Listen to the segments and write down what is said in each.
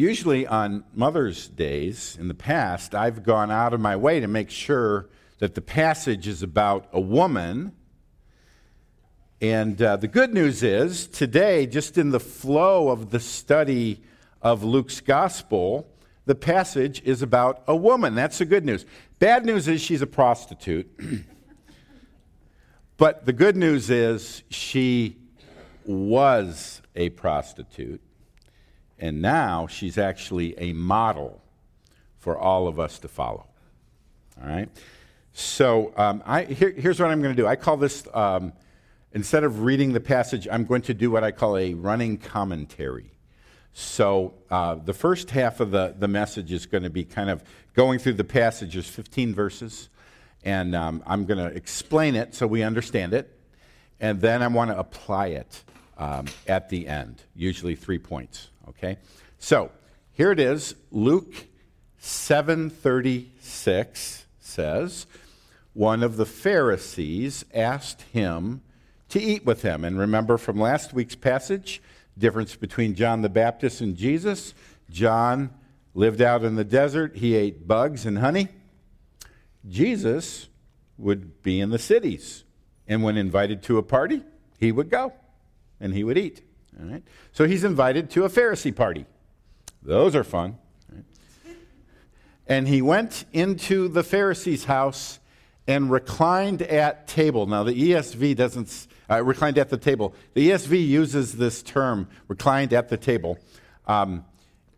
usually on Mother's Days in the past, I've gone out of my way to make sure that the passage is about a woman. And uh, the good news is, today, just in the flow of the study of Luke's gospel, the passage is about a woman. That's the good news. Bad news is she's a prostitute. but the good news is she was a prostitute. And now she's actually a model for all of us to follow. All right? So um, I, here, here's what I'm going to do. I call this, um, instead of reading the passage, I'm going to do what I call a running commentary. So uh, the first half of the, the message is going to be kind of going through the passage. There's 15 verses, and um, I'm going to explain it so we understand it, and then I want to apply it um, at the end, usually three points. Okay? So here it is. Luke 7:36 says, one of the Pharisees asked him to eat with him. And remember from last week's passage, difference between John the Baptist and Jesus. John lived out in the desert, he ate bugs and honey. Jesus would be in the cities. And when invited to a party, he would go and he would eat. All right? So he's invited to a Pharisee party. Those are fun. And he went into the Pharisee's house and reclined at table. Now, the ESV doesn't, uh, reclined at the table. The ESV uses this term, reclined at the table. Um,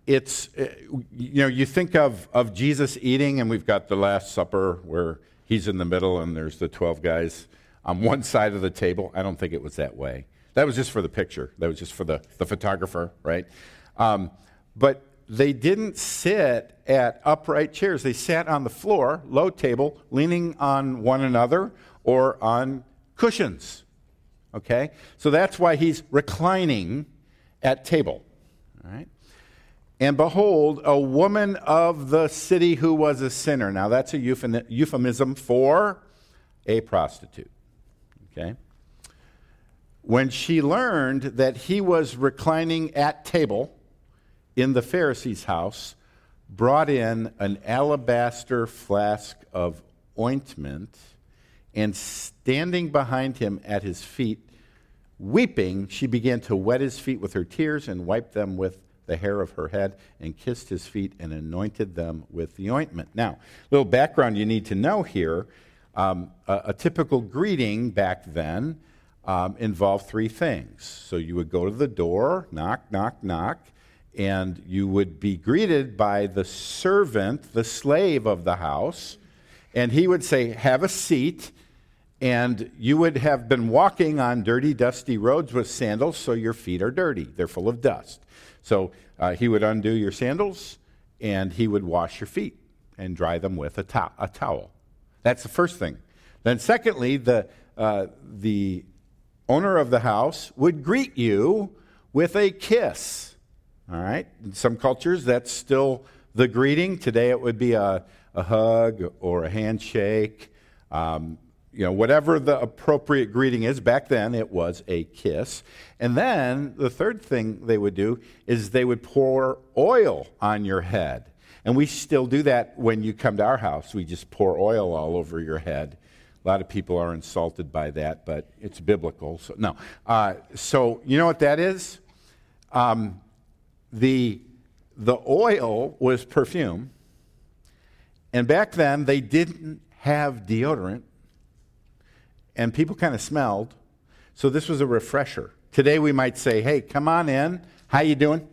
it's, uh, you know, you think of, of Jesus eating, and we've got the Last Supper where he's in the middle and there's the 12 guys on one side of the table. I don't think it was that way. That was just for the picture, that was just for the, the photographer, right? Um, but they didn't sit at upright chairs. They sat on the floor, low table, leaning on one another or on cushions. Okay? So that's why he's reclining at table. All right? And behold, a woman of the city who was a sinner. Now, that's a euphemism for a prostitute. Okay? When she learned that he was reclining at table, in the Pharisee's house brought in an alabaster flask of ointment, and standing behind him at his feet, weeping, she began to wet his feet with her tears and wiped them with the hair of her head and kissed his feet and anointed them with the ointment. Now, little background you need to know here um, a, a, typical greeting back then um, involved three things. So you would go to the door, knock, knock, knock and you would be greeted by the servant, the slave of the house, and he would say, Have a seat. And you would have been walking on dirty, dusty roads with sandals, so your feet are dirty. They're full of dust. So uh, he would undo your sandals and he would wash your feet and dry them with a, to- a towel. That's the first thing. Then, secondly, the, uh, the owner of the house would greet you with a kiss. All right? In some cultures, that's still the greeting. Today, it would be a, a hug or a handshake. Um, you know, whatever the appropriate greeting is, back then it was a kiss. And then the third thing they would do is they would pour oil on your head. And we still do that when you come to our house. We just pour oil all over your head. A lot of people are insulted by that, but it's biblical. So, no. Uh, so, you know what that is? Um, the, the oil was perfume. And back then, they didn't have deodorant. And people kind of smelled. So this was a refresher. Today, we might say, hey, come on in. How you doing?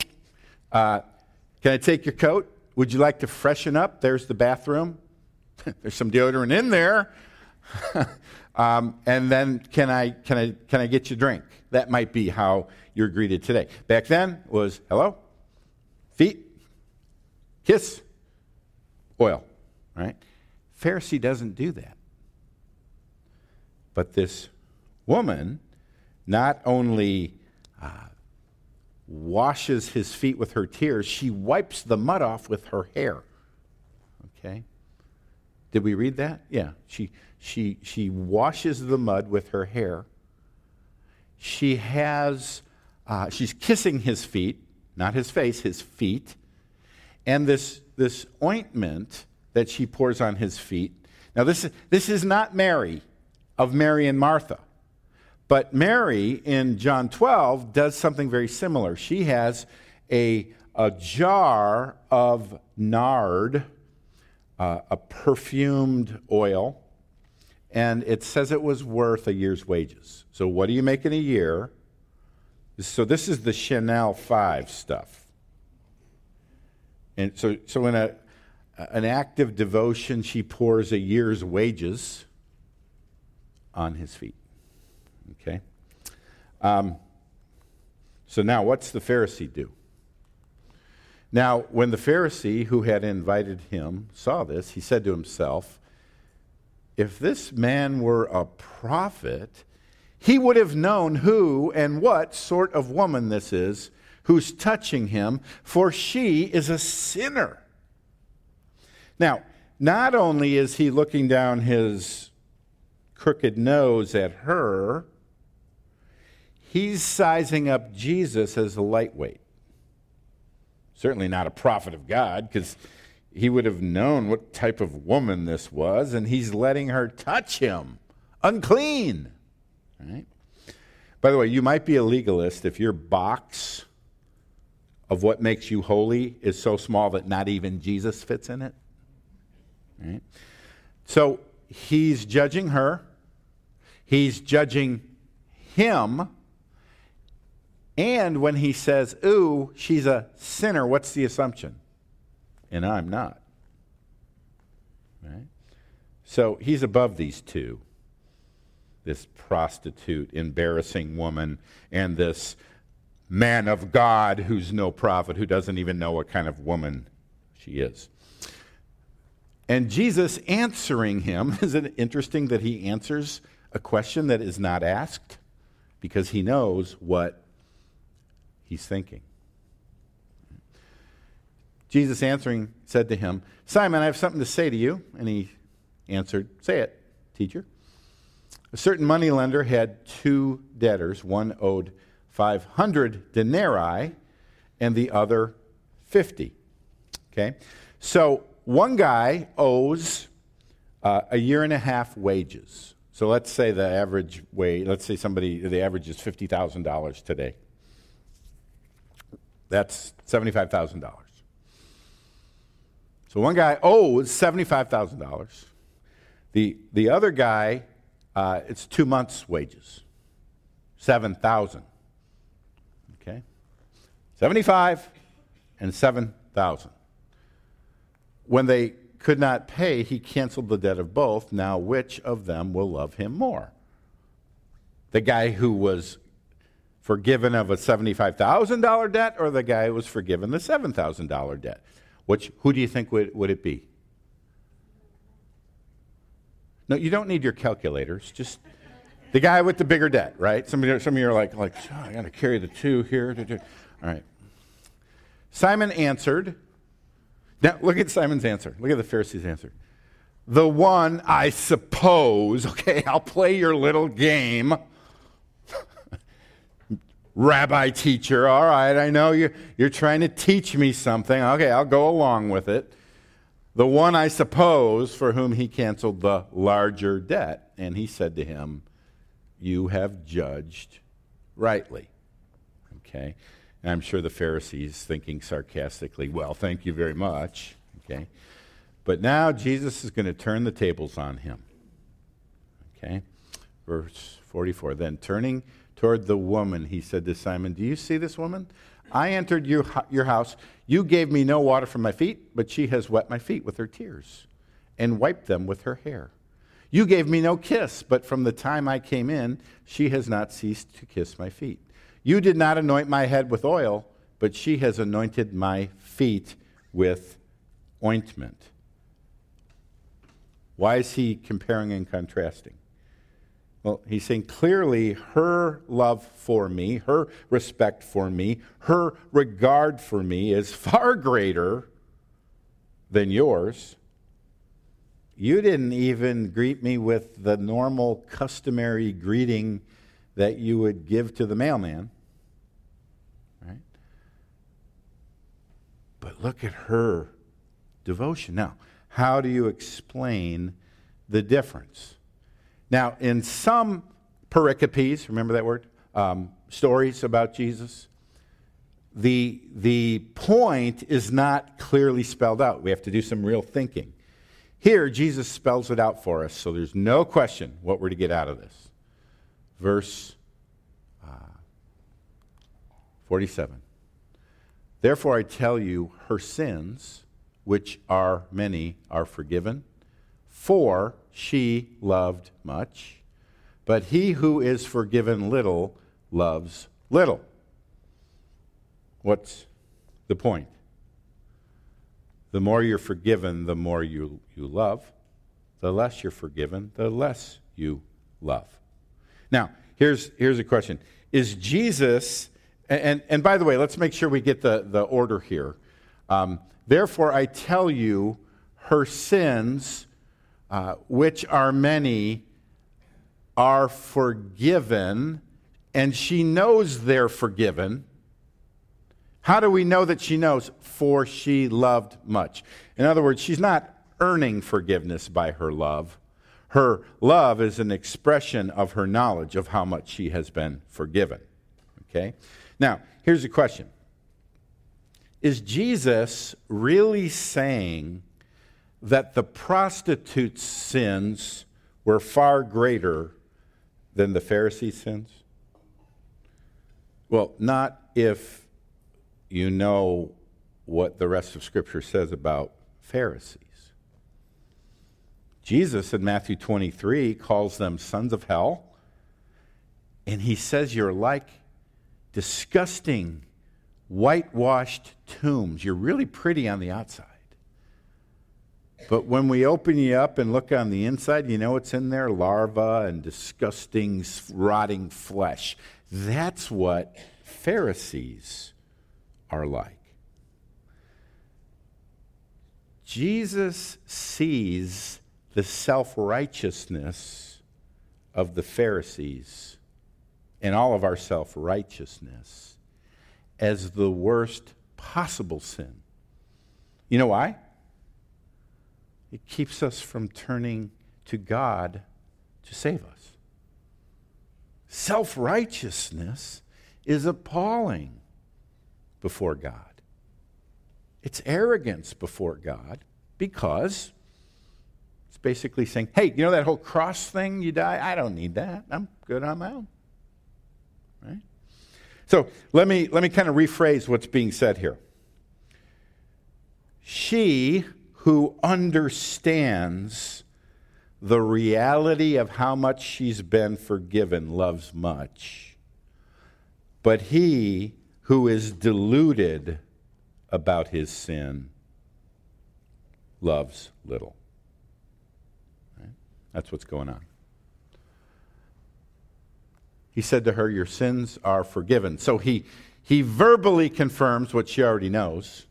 Uh, can I take your coat? Would you like to freshen up? There's the bathroom. There's some deodorant in there. um, and then can I, can, I, can I get you a drink? That might be how you're greeted today. Back then was, hello? feet, kiss, oil, right? Pharisee doesn't do that. But this woman not only uh, washes his feet with her tears, she wipes the mud off with her hair. Okay? Did we read that? Yeah. She, she, she washes the mud with her hair. She has, uh, she's kissing his feet not his face, his feet. And this, this ointment that she pours on his feet. Now, this, this is not Mary of Mary and Martha. But Mary in John 12 does something very similar. She has a, a jar of nard, uh, a perfumed oil, and it says it was worth a year's wages. So, what do you make in a year? So, this is the Chanel 5 stuff. And so, so in a, an act of devotion, she pours a year's wages on his feet. Okay? Um, so now, what's the Pharisee do? Now, when the Pharisee who had invited him saw this, he said to himself, If this man were a prophet, he would have known who and what sort of woman this is who's touching him, for she is a sinner. Now, not only is he looking down his crooked nose at her, he's sizing up Jesus as a lightweight. Certainly not a prophet of God, because he would have known what type of woman this was, and he's letting her touch him. Unclean. Right? By the way, you might be a legalist if your box of what makes you holy is so small that not even Jesus fits in it. Right? So he's judging her, he's judging him. And when he says, Ooh, she's a sinner, what's the assumption? And I'm not. Right? So he's above these two this prostitute, embarrassing woman, and this man of God who's no prophet, who doesn't even know what kind of woman she is. And Jesus answering him, is it interesting that he answers a question that is not asked? Because he knows what he's thinking. Jesus answering said to him, Simon, I have something to say to you. And he answered, Say it, teacher. A certain moneylender had two debtors. One owed 500 denarii and the other 50. Okay? So one guy owes uh, a year and a half wages. So let's say the average wage, let's say somebody, the average is $50,000 today. That's $75,000. So one guy owes $75,000. The, the other guy, uh, it's two months' wages, 7,000. Okay? 75 and 7,000. When they could not pay, he canceled the debt of both. Now, which of them will love him more? The guy who was forgiven of a $75,000 debt or the guy who was forgiven the $7,000 debt? Which, who do you think would, would it be? No, you don't need your calculators. Just the guy with the bigger debt, right? Some of you, some of you are like, like oh, I got to carry the two here. All right. Simon answered, now, look at Simon's answer. Look at the Pharisee's answer. The one, I suppose, okay, I'll play your little game. Rabbi teacher, all right, I know you're, you're trying to teach me something. Okay, I'll go along with it. The one, I suppose, for whom he canceled the larger debt. And he said to him, You have judged rightly. Okay? And I'm sure the Pharisees thinking sarcastically, well, thank you very much. Okay? But now Jesus is going to turn the tables on him. Okay? Verse 44. Then turning toward the woman, he said to Simon, Do you see this woman? I entered your, your house. You gave me no water for my feet, but she has wet my feet with her tears and wiped them with her hair. You gave me no kiss, but from the time I came in, she has not ceased to kiss my feet. You did not anoint my head with oil, but she has anointed my feet with ointment. Why is he comparing and contrasting? Well, he's saying clearly her love for me, her respect for me, her regard for me is far greater than yours. You didn't even greet me with the normal, customary greeting that you would give to the mailman. Right? But look at her devotion. Now, how do you explain the difference? Now, in some pericopes, remember that word? Um, stories about Jesus, the, the point is not clearly spelled out. We have to do some real thinking. Here, Jesus spells it out for us, so there's no question what we're to get out of this. Verse uh, 47. Therefore, I tell you, her sins, which are many, are forgiven, for she loved much. But he who is forgiven little loves little. What's the point? The more you're forgiven, the more you, you love. The less you're forgiven, the less you love. Now, here's, here's a question Is Jesus, and, and, by the way, let's make sure we get the, the order here. Um, Therefore, I tell you, her sins, uh, which are many, are forgiven, and she knows they're forgiven. How do we know that she knows? For she loved much. In other words, she's not earning forgiveness by her love. Her love is an expression of her knowledge of how much she has been forgiven. Okay? Now, here's a question Is Jesus really saying that the prostitute's sins were far greater than the Pharisee's sins? Well, not if you know what the rest of Scripture says about Pharisees. Jesus in Matthew 23 calls them sons of hell, and he says you're like disgusting, whitewashed tombs. You're really pretty on the outside. But when we open you up and look on the inside, you know what's in there? Larva and disgusting, rotting flesh. That's what Pharisees are like. Jesus sees the self righteousness of the Pharisees and all of our self righteousness as the worst possible sin. You know why? It keeps us from turning to God to save us. Self righteousness is appalling before God. It's arrogance before God because it's basically saying, hey, you know that whole cross thing you die? I don't need that. I'm good on my own. Right? So let me, let me kind of rephrase what's being said here. She who understands the reality of how much she's been forgiven loves much. But he who is deluded about his sin loves little. Right? That's what's going on. He said to her, Your sins are forgiven. So he, he verbally confirms what she already knows.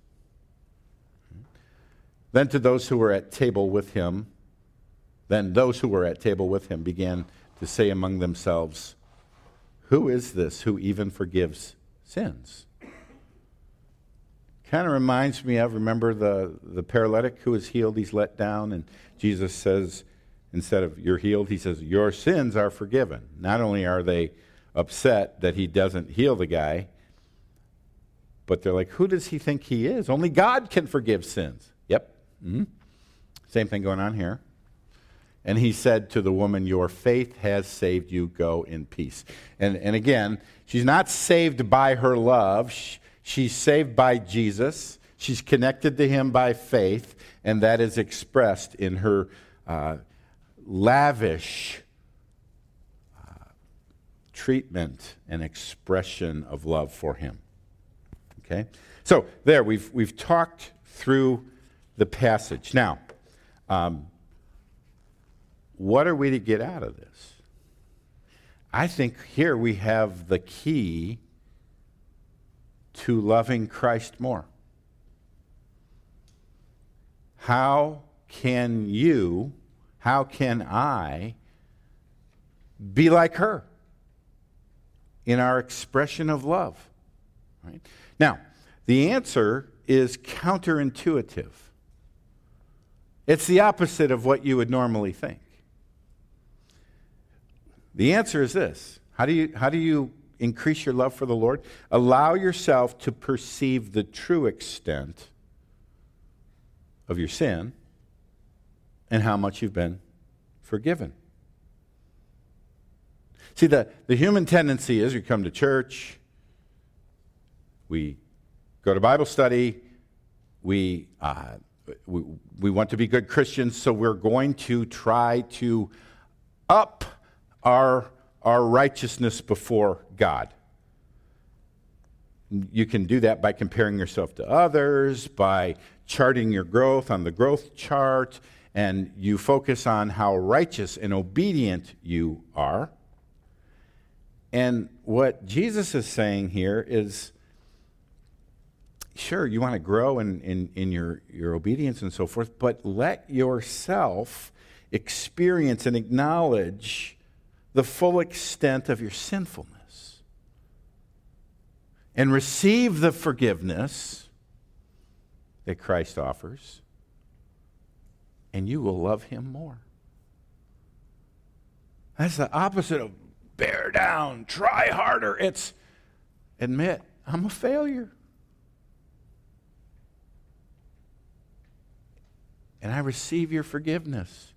Then to those who were at table with him, then those who were at table with him began to say among themselves, Who is this who even forgives sins. Kind of reminds me of, remember the, the paralytic who was healed, he's let down, and Jesus says, instead of you're healed, he says, Your sins are forgiven. Not only are they upset that he doesn't heal the guy, but they're like, Who does he think he is? Only God can forgive sins. Mm-hmm. Same thing going on here. And he said to the woman, Your faith has saved you. Go in peace. And, and again, she's not saved by her love, she's saved by Jesus. She's connected to him by faith, and that is expressed in her uh, lavish uh, treatment and expression of love for him. Okay? So, there, we've, we've talked through the passage. Now, um, what are we to get out of this? I think here we have the key to loving Christ more. How can you, how can I be like her in our expression of love? Right? Now, the answer is counterintuitive. It's the opposite of what you would normally think. The answer is this How do you, how do you increase your love for the Lord? Allow yourself to perceive the true extent of your sin and how much you've been forgiven. See, the, the human tendency is we come to church, we go to Bible study, we, uh, we, we want to be good Christians, so we're going to try to up our, our righteousness before God. You can do that by comparing yourself to others, by charting your growth on the growth chart, and you focus on how righteous and obedient you are. And what Jesus is saying here is sure, you want to grow in, in, in your, your obedience and so forth, but let yourself experience and acknowledge the full extent of your sinfulness and receive the forgiveness that Christ offers, and you will love him more. That's the opposite of bear down, try harder. It's admit, I'm a failure. And I receive your forgiveness.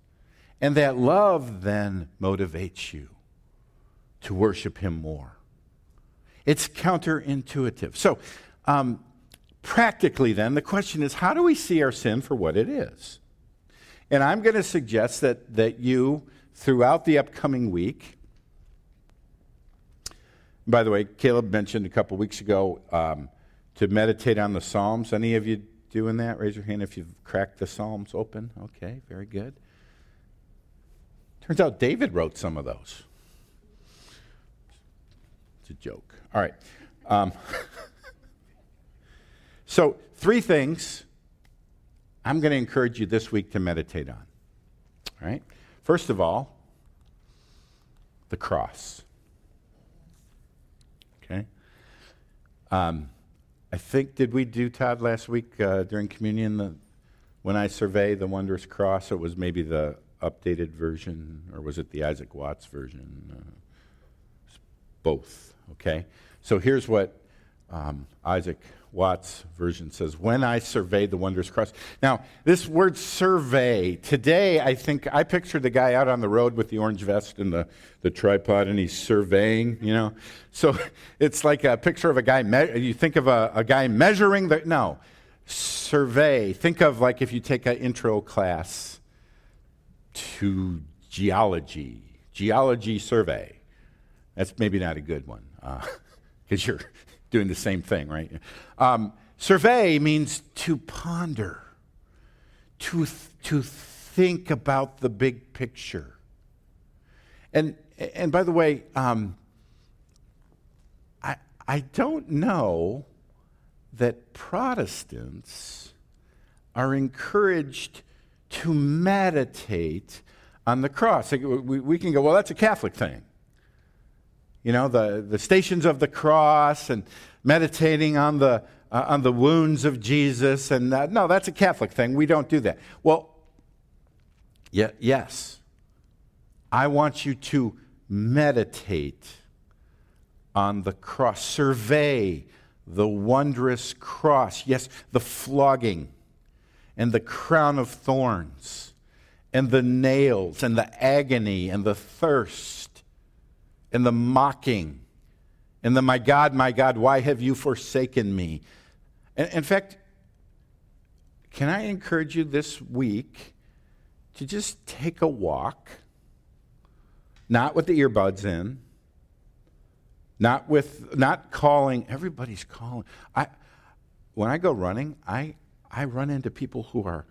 And that love then motivates you to worship Him more. It's counterintuitive. So, um, practically, then, the question is how do we see our sin for what it is? And I'm going to suggest that, that you, throughout the upcoming week, by the way, Caleb mentioned a couple weeks ago um, to meditate on the Psalms. Any of you doing that? Raise your hand if you've cracked the Psalms open. Okay, very good. Turns out David wrote some of those. It's a joke. All right. Um, so, three things I'm going to encourage you this week to meditate on. All right. First of all, the cross. Okay. Um, I think, did we do, Todd, last week uh, during communion, the, when I survey the wondrous cross, it was maybe the updated version, or was it the Isaac Watts version? Uh, both, okay? So here's what um, Isaac Watts version says, When I surveyed the wondrous cross. Now, this word survey, today I think I picture the guy out on the road with the orange vest and the, the tripod and he's surveying, you know? So it's like a picture of a guy, me- you think of a, a guy measuring the, no, survey. Think of like if you take an intro class to geology, geology survey. That's maybe not a good one because uh, you're doing the same thing, right? Um, survey means to ponder, to, th- to think about the big picture. And, and by the way, um, I, I don't know that Protestants are encouraged to meditate on the cross. We, we can go, well, that's a Catholic thing. You know, the, the stations of the cross and meditating on the, uh, on the wounds of Jesus. And uh, no, that's a Catholic thing. We don't do that. Well, yeah, yes. I want you to meditate on the cross, survey the wondrous cross. Yes, the flogging and the crown of thorns and the nails and the agony and the thirst and the mocking and the my God, my God, why have you forsaken me? in fact, can I encourage you this week to just take a walk, not with the earbuds in, not with not calling. Everybody's calling. I when i go running i I run into people who are,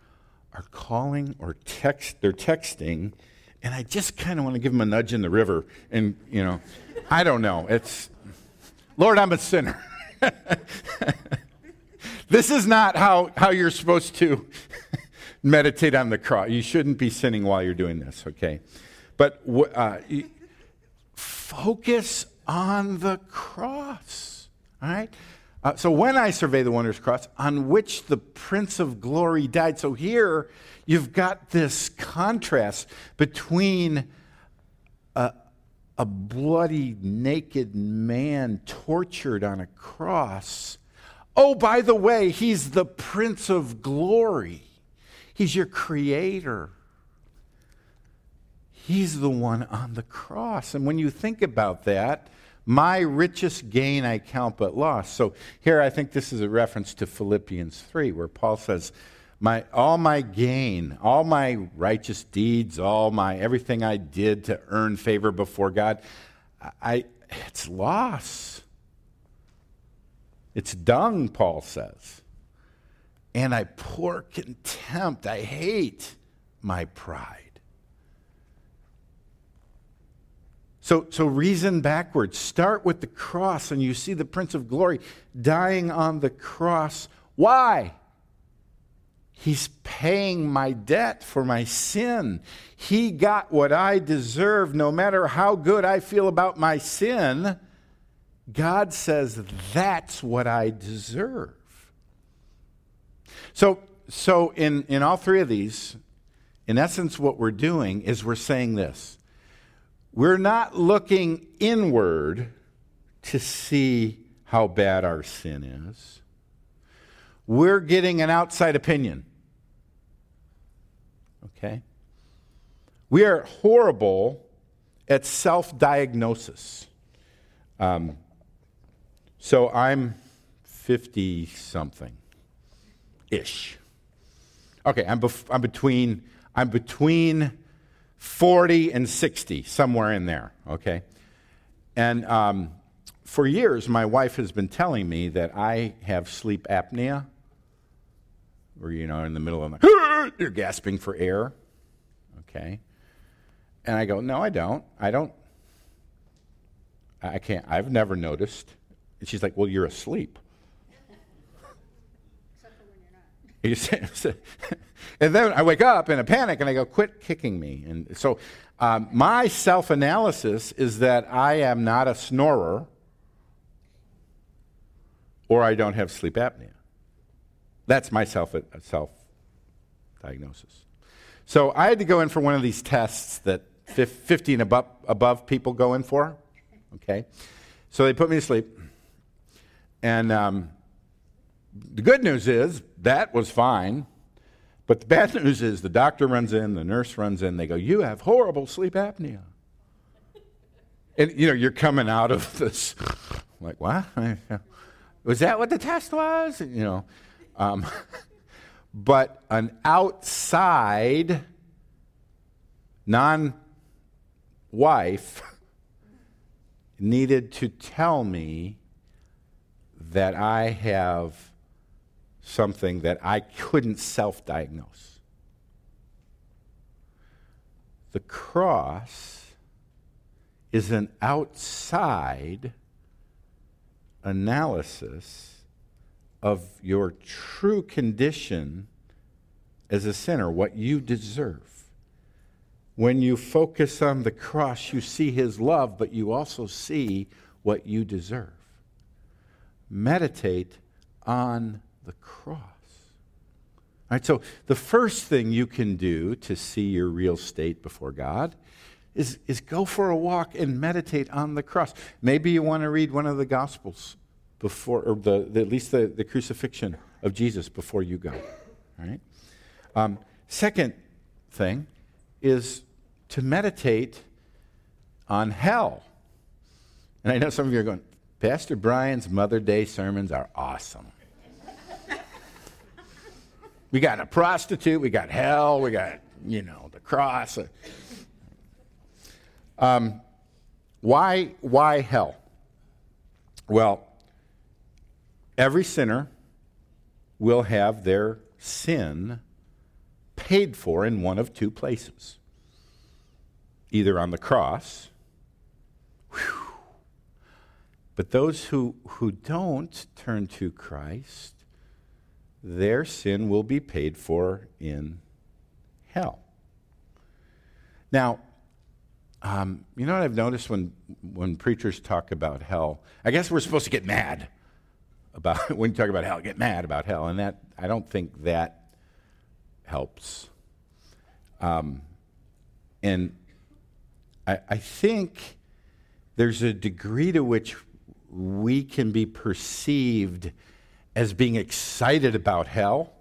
are calling or text, they're texting, and I just kind of want to give him a nudge in the river. And, you know, I don't know. It's, Lord, I'm a sinner. this is not how, how you're supposed to meditate on the cross. You shouldn't be sinning while you're doing this, okay? But uh, focus on the cross, all right? Uh, so when I survey the wondrous cross on which the Prince of Glory died, so here you've got this contrast between a, a bloody, naked man tortured on a cross. Oh, by the way, he's the Prince of Glory. He's your creator. He's the one on the cross. And when you think about that, my richest gain I count but loss. So here I think this is a reference to Philippians 3, where Paul says, my, all my gain, all my righteous deeds, all my everything I did to earn favor before God, I, it's loss. It's dung, Paul says. And I pour contempt, I hate my pride. So, so reason backwards. Start with the cross, and you see the Prince of Glory dying on the cross. Why? He's paying my debt for my sin. He got what I deserve, no matter how good I feel about my sin. God says that's what I deserve. So, so in, in all three of these, in essence, what we're doing is we're saying this we're not looking inward to see how bad our sin is. We're getting an outside opinion. Okay? We are horrible at self diagnosis. Um, so I'm 50 something ish. Okay, I'm, bef- I'm between I'm between 40 and 60, somewhere in there, okay? And um, for years, my wife has been telling me that I have sleep apnea, where, you know, in the middle of the you're gasping for air, okay? And I go, no, I don't. I don't. I can't. I've never noticed. And she's like, well, you're asleep. and then I wake up in a panic and I go, quit kicking me. And so um, my self analysis is that I am not a snorer or I don't have sleep apnea. That's my self, self diagnosis. So I had to go in for one of these tests that 50 and above, above people go in for. Okay? So they put me to sleep. And um, the good news is that was fine. But the bad news is the doctor runs in, the nurse runs in, they go, You have horrible sleep apnea. And you know, you're coming out of this like, what? Was that what the test was? You know. Um, but an outside non wife needed to tell me that I have something that I couldn't self diagnose. The cross is an outside analysis of your true condition as a sinner, what you deserve. When you focus on the cross, you see his love, but you also see what you deserve. Meditate on the cross. All right, so the first thing you can do to see your real state before God is, is go for a walk and meditate on the cross. Maybe you want to read one of the Gospels before, or the, the at least the, the crucifixion of Jesus before you go. All right? Um, second thing is to meditate on hell. And I know some of you are going, Pastor Brian's Mother Day sermons are awesome. We got a prostitute, we got hell, we got, you know, the cross. Um, why, why hell? Well, every sinner will have their sin paid for in one of two places either on the cross, whew, but those who, who don't turn to Christ their sin will be paid for in hell. Now, um, you know what I've noticed when, when preachers talk about hell? I guess we're supposed to get mad. about when you talk about hell, get mad about hell, and that I don't think that helps. Um, and I, I think there's a degree to which we can be perceived as being excited about hell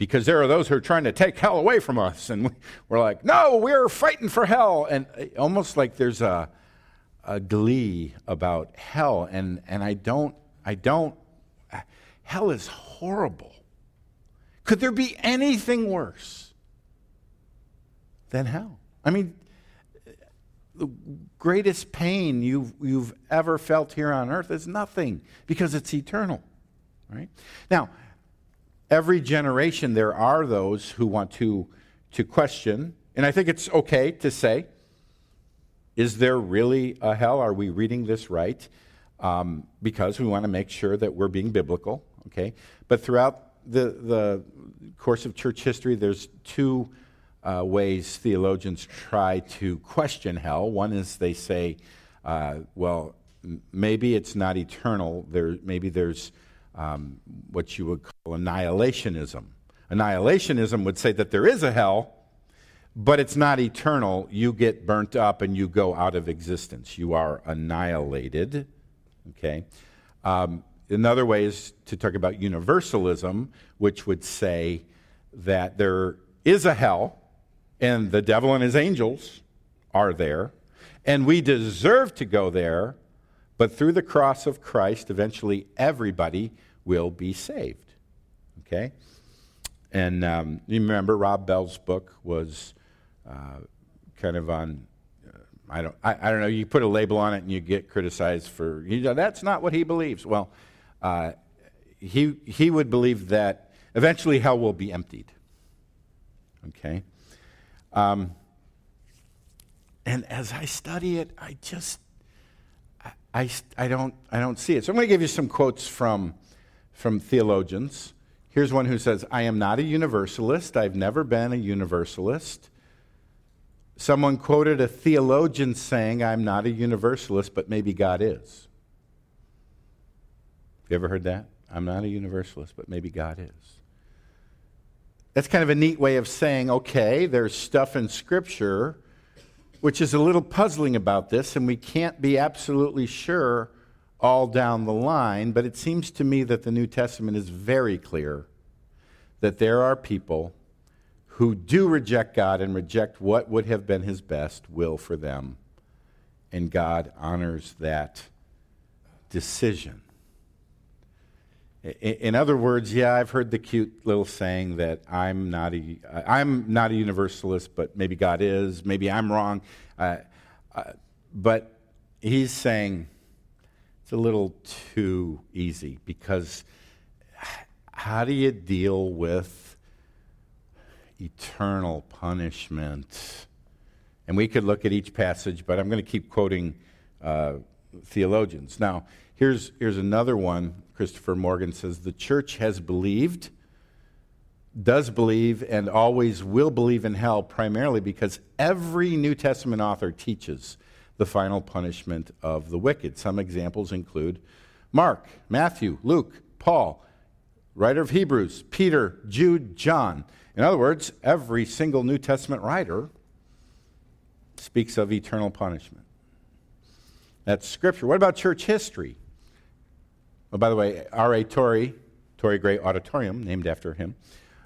because there are those who are trying to take hell away from us. And we're like no we're fighting for hell. And uh, almost like there's a, a glee about hell. And, and i don't i don't hell is horrible. Could there be anything worse than hell? I mean the greatest pain you've, you've ever felt here on earth is nothing because it's eternal, right? Now, every generation there are those who want to, to question, and I think it's okay to say, is there really a hell? Are we reading this right? Um, because we want to make sure that we're being biblical, okay? But throughout the, the course of church history, there's two uh, ways theologians try to question hell. One is they say, uh, well, m- maybe it's not eternal. There, maybe there's um, what you would call annihilationism. Annihilationism would say that there is a hell, but it's not eternal. You get burnt up and you go out of existence. You are annihilated. Okay. Um, another way is to talk about universalism, which would say that there is a hell, and the devil and his angels are there, and we deserve to go there, but through the cross of Christ, eventually everybody will be saved. Okay? And um, you remember Rob Bell's book was uh, kind of on. Uh, I don't. I, I, don't know. You put a label on it and you get criticized for. You know, that's not what he believes. Well, uh, he he would believe that eventually hell will be emptied. Okay, um, and as I study it, I just, I, I, I, don't, I don't see it. So I'm going to give you some quotes from, from theologians. Here's one who says, I am not a universalist. I've never been a universalist. Someone quoted a theologian saying, I'm not a universalist, but maybe God is. You ever heard that? I'm not a universalist, but maybe God is. That's kind of a neat way of saying, okay, there's stuff in Scripture which is a little puzzling about this, and we can't be absolutely sure all down the line, but it seems to me that the New Testament is very clear that there are people who do reject God and reject what would have been his best will for them. And God honors that decision. In other words, yeah, I've heard the cute little saying that I'm not a, I'm not a universalist, but maybe God is. Maybe I'm wrong. Uh, uh, but he's saying it's a little too easy because how do you deal with eternal punishment? And we could look at each passage, but I'm going to keep quoting uh, theologians. Now, here's, here's another one Christopher Morgan says the church has believed, does believe, and always will believe in hell primarily because every New Testament author teaches the final punishment of the wicked. Some examples include Mark, Matthew, Luke, Paul, writer of Hebrews, Peter, Jude, John. In other words, every single New Testament writer speaks of eternal punishment. That's scripture. What about church history? Oh, by the way, R.A. Torrey, Torrey Gray Auditorium, named after him.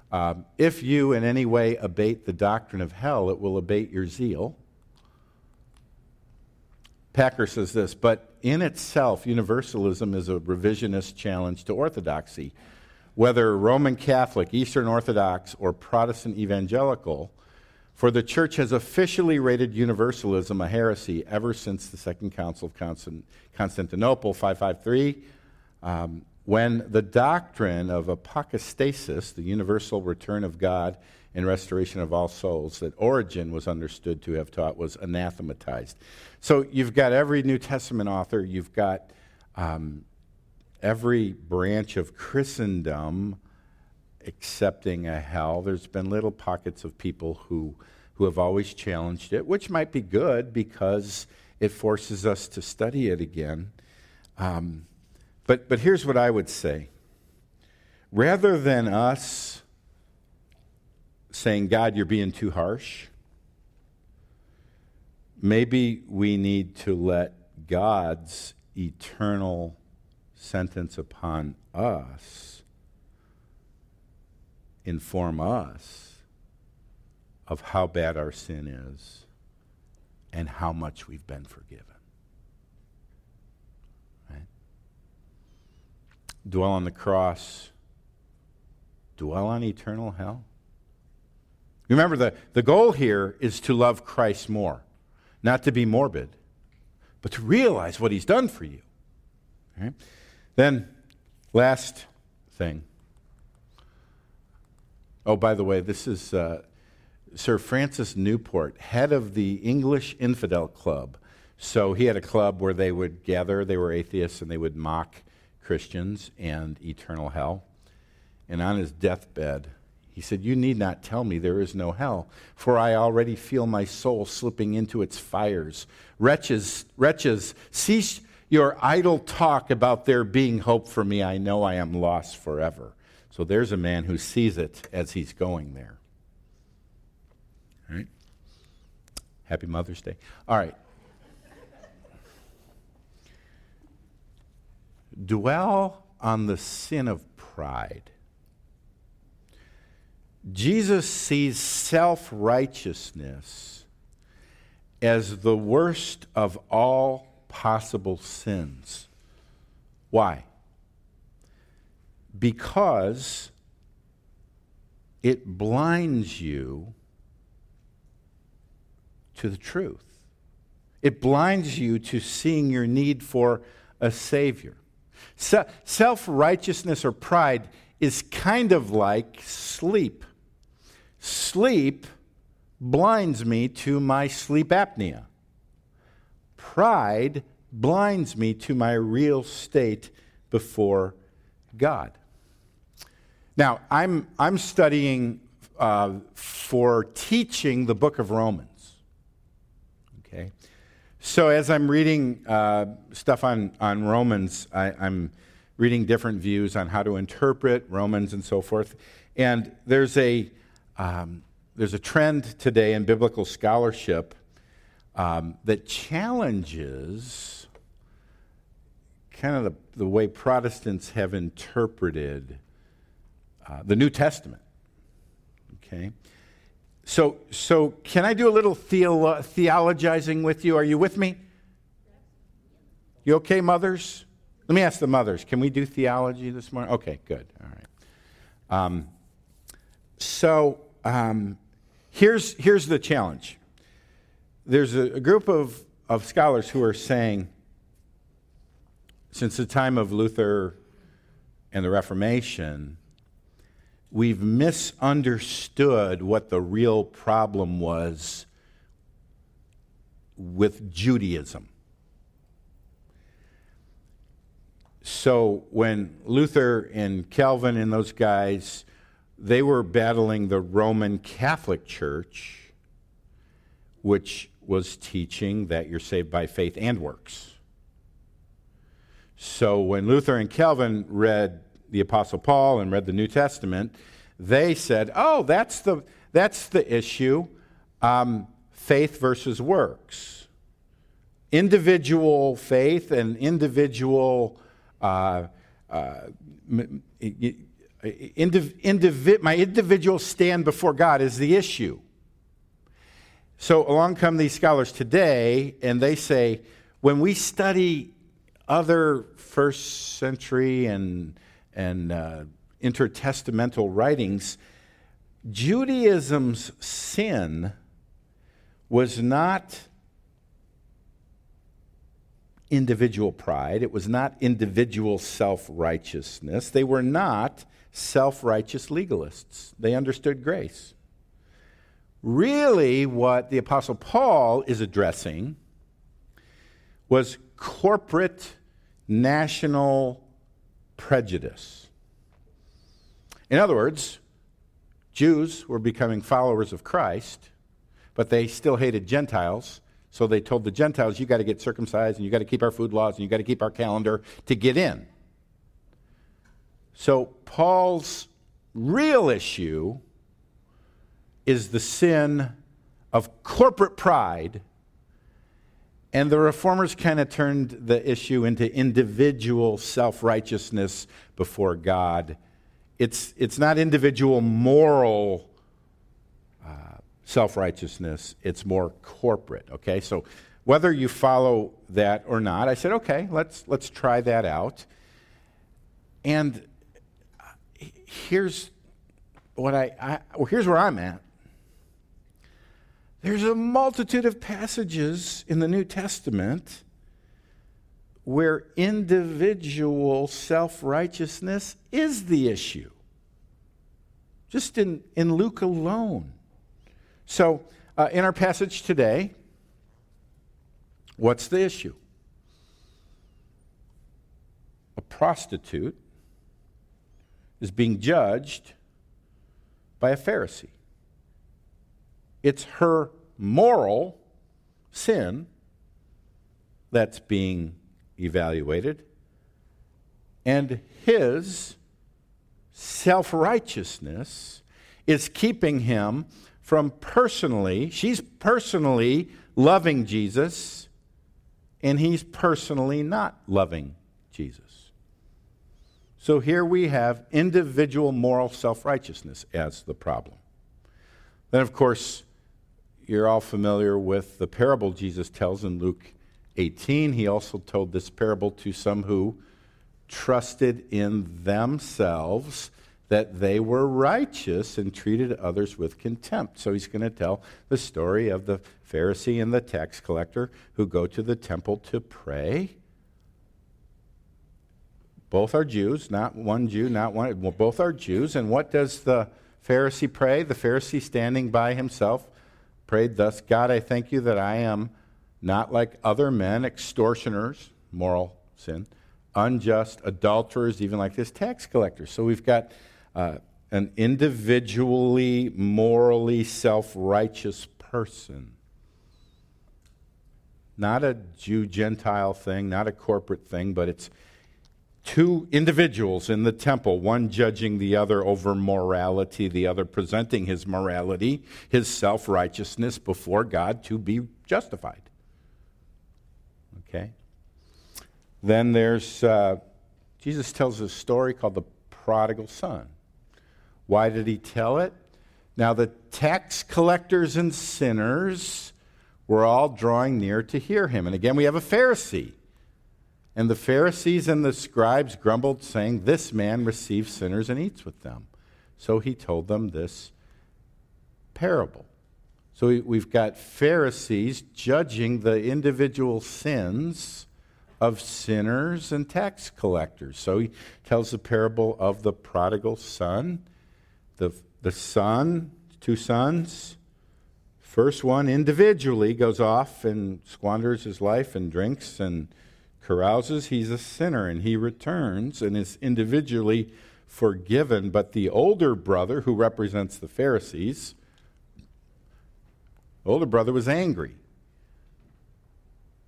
Um, if you in any way abate the doctrine of hell, it will abate your zeal. Packer says this, but in itself, universalism is a revisionist challenge to orthodoxy. Whether Roman Catholic, Eastern Orthodox, or Protestant evangelical, for the church has officially rated universalism a heresy ever since the Second Council of Constantinople, 553 um, when the doctrine of apokatastasis, the universal return of God and restoration of all souls, that Origen was understood to have taught, was anathematized. So you've got every New Testament author, you've got um, every branch of Christendom accepting a hell. There's been little pockets of people who, who have always challenged it, which might be good because it forces us to study it again. Um, But, but here's what I would say rather than us saying, God, you're being too harsh, maybe we need to let God's eternal sentence upon us inform us of how bad our sin is and how much we've been forgiven. Right? Dwell on the cross, dwell on eternal hell. Remember, the, the goal here is to love Christ more, not to be morbid, but to realize what he's done for you. Then, last thing. Oh, by the way, this is uh, Sir Francis Newport, head of the English Infidel Club. So he had a club where they would gather, they were atheists, and they would mock Christians and eternal hell. And on his deathbed, he said, You need not tell me there is no hell, for I already feel my soul slipping into its fires. Wretches, wretches, cease your idle talk about there being hope for me. I know I am lost forever. So there's a man who sees it as he's going there. All right? Happy Mother's Day. All right. Dwell on the sin of pride. Jesus sees self righteousness as the worst of all possible sins. Why? Because it blinds you to the truth. It blinds you to seeing your need for a Savior. Self righteousness or pride is kind of like sleep. Sleep blinds me to my sleep apnea. Pride blinds me to my real state before God. Now, I'm, I'm studying uh, for teaching the book of Romans. Okay? So, as I'm reading uh, stuff on, on Romans, I, I'm reading different views on how to interpret Romans and so forth. And there's a um, there's a trend today in biblical scholarship um, that challenges kind of the, the way Protestants have interpreted uh, the New Testament. Okay? So, so can I do a little theolo- theologizing with you? Are you with me? You okay, mothers? Let me ask the mothers. Can we do theology this morning? Okay, good. All right. Um, so, um, here's, here's the challenge there's a, a group of, of scholars who are saying, since the time of Luther and the Reformation, we've misunderstood what the real problem was with Judaism. So when Luther and Calvin and those guys they were battling the Roman Catholic Church, which was teaching that you're saved by faith and works. So when Luther and Calvin read the Apostle Paul and read the New Testament, they said, oh, that's the, that's the issue um, faith versus works. Individual faith and individual. Uh, uh, Indiv- my individual stand before God is the issue. So along come these scholars today, and they say when we study other first century and, and uh, intertestamental writings, Judaism's sin was not individual pride, it was not individual self righteousness. They were not self righteous legalists. They understood grace. Really, what the Apostle Paul is addressing was corporate national prejudice. In other words, Jews were becoming followers of Christ, but they still hated Gentiles. So they told the Gentiles, you got to get circumcised and you got to keep our food laws and you got to keep our calendar to get in. So, Paul's real issue is the sin of corporate pride. And the reformers kind of turned the issue into individual self righteousness before God. It's, it's not individual moral uh, self righteousness, it's more corporate. Okay? So, whether you follow that or not, I said, okay, let's, let's try that out. And here's what I, I well, here's where I'm at. There's a multitude of passages in the New Testament where individual self righteousness is the issue. Just in, in Luke alone. So, uh, in our passage today, what's the issue? A prostitute is being judged by a Pharisee. It's her moral sin that's being evaluated, and his self righteousness is keeping him from personally, she's personally loving Jesus, and he's personally not loving Jesus. So here we have individual moral self righteousness as the problem. Then, of course, you're all familiar with the parable Jesus tells in Luke 18. He also told this parable to some who trusted in themselves that they were righteous and treated others with contempt. So he's going to tell the story of the Pharisee and the tax collector who go to the temple to pray both are Jews, not one Jew, not one. Well, both are Jews. And what does the Pharisee pray? The Pharisee standing by himself prayed thus God, I thank you that I am not like other men, extortioners, moral sin, unjust, adulterers, even like this tax collector. So we've got uh, an individually, morally self righteous person. Not a Jew Gentile thing, not a corporate thing, but it's two individuals in the temple, one judging the other over morality, the other presenting his morality, his self righteousness before God to be justified. Okay? Then there's, uh, Jesus tells a story called the prodigal son. Why did he tell it? Now, the tax collectors and sinners were all drawing near to hear him. And again, we have a Pharisee and the Pharisees and the scribes grumbled, saying, This man receives sinners and eats with them. So he told them this parable. So we've got Pharisees judging the individual sins of sinners and tax collectors. So he tells the parable of the prodigal son. The, the son, two sons, first one individually goes off and squanders his life and drinks and carouses, he's a sinner and he returns and is individually forgiven. But the older brother, who represents the Pharisees, older brother was angry.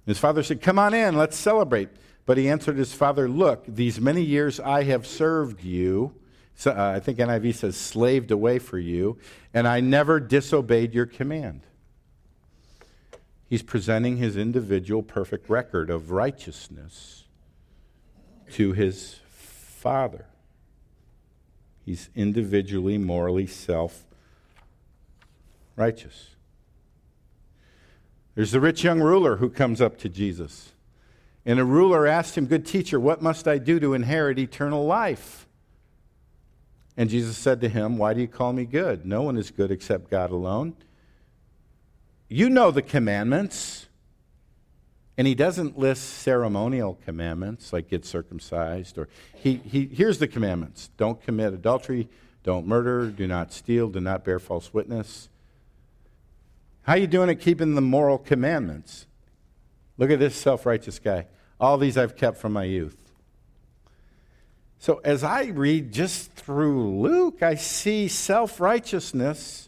His father said, Come on in, let's celebrate. But he answered his father, Look, these many years I have served you. So, uh, I think NIV says, slaved away for you, and I never disobeyed your command. He's presenting his individual perfect record of righteousness to his Father. He's individually, morally self righteous. There's the rich young ruler who comes up to Jesus. And a ruler asked him, Good teacher, what must I do to inherit eternal life? And Jesus said to him, Why do you call me good? No one is good except God alone. You know the commandments. And he doesn't list ceremonial commandments like get circumcised or he, he here's the commandments. Don't commit adultery, don't murder, do not steal, do not bear false witness. How you doing at keeping the moral commandments? Look at this self-righteous guy. All these I've kept from my youth. So as I read just through Luke, I see self-righteousness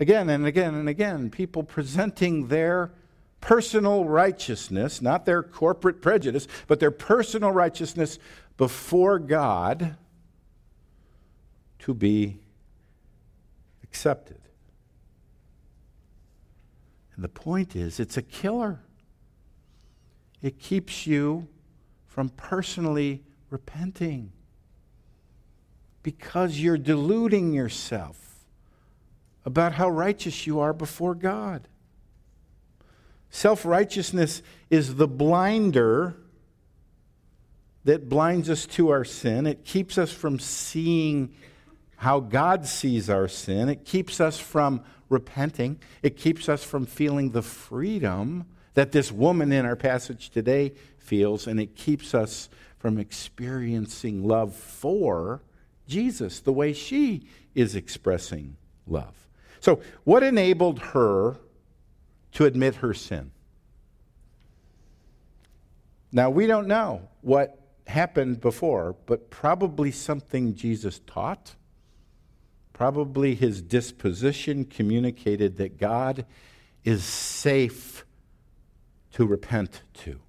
again and again and again, people presenting their personal righteousness, not their corporate prejudice, but their personal righteousness before God to be accepted. And the point is, it's a killer. It keeps you from personally repenting because you're deluding yourself about how righteous you are before God. Self righteousness is the blinder that blinds us to our sin. It keeps us from seeing how God sees our sin. It keeps us from repenting. It keeps us from feeling the freedom that this woman in our passage today feels, and it keeps us from experiencing love for Jesus the way she is expressing love. So, what enabled her to admit her sin? Now, we don't know what happened before, but probably something Jesus taught. Probably his disposition communicated that God is safe to repent to.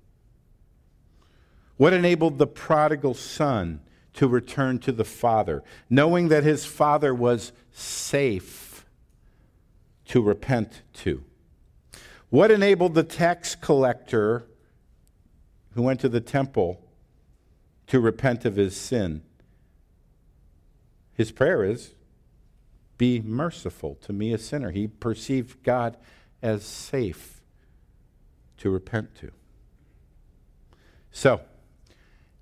What enabled the prodigal son to return to the father, knowing that his father was safe to repent to? What enabled the tax collector who went to the temple to repent of his sin? His prayer is, Be merciful to me, a sinner. He perceived God as safe to repent to. So,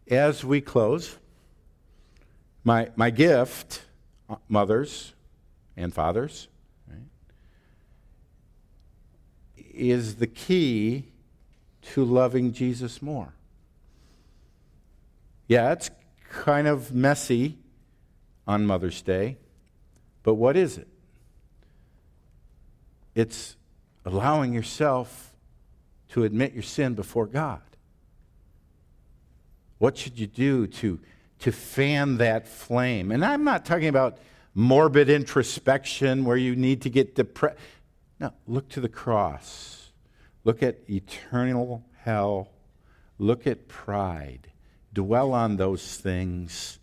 as we close, my, my gift, uh, mothers and fathers, right, is the key to loving Jesus more. Yeah, it's kind of messy on Mother's Day, but what is it? It's allowing yourself to admit your sin before God. What should you do to, to fan that flame? And I'm not talking about morbid introspection where you need to get depressed. No, look to the cross. Look at eternal hell. Look at pride. Dwell on those things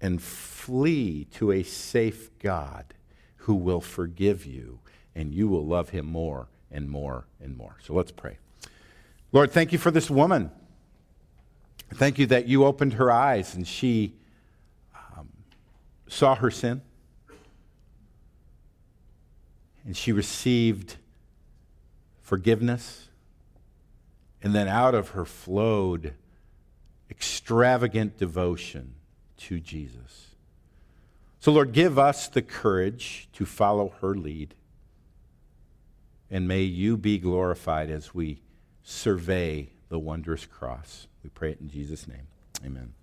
and flee to a safe God who will forgive you and you will love him more and more and more. So let's pray. Lord, thank you for this woman. Thank you that you opened her eyes and she um, saw her sin. And she received forgiveness. And then out of her flowed extravagant devotion to Jesus. So, Lord, give us the courage to follow her lead. And may you be glorified as we survey the wondrous cross. We pray it in Jesus' name. Amen.